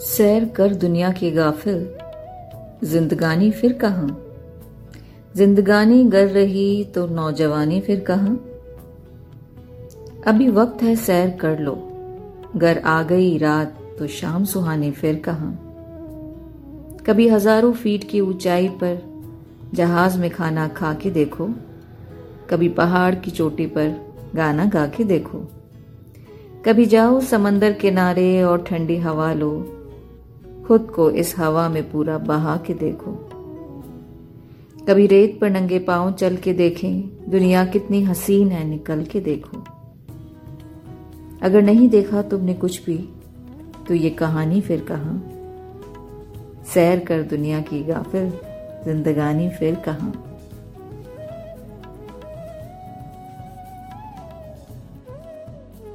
सैर कर दुनिया की गाफिल। जिंदगानी फिर कहाँ? जिंदगानी गर रही तो नौजवानी फिर कहाँ? अभी वक्त है सैर कर लो। गर आ गई रात तो शाम सुहानी फिर कहाँ? कभी हज़ारों फीट की ऊंचाई पर जहाज़ में खाना खा के देखो। कभी पहाड़ की चोटी पर गाना गा के देखो। कभी जाओ समंदर किनारे और ठंडी हवा लो। खुद को इस हवा में पूरा बहा के देखो। कभी रेत पर नंगे पाँव चल के देखें, दुनिया कितनी हसीन है, निकल के देखो। अगर नहीं देखा तुमने कुछ भी तो ये कहानी फिर कहा? सैर कर दुनिया की गाफिल, जिंदगानी फिर कहाँ?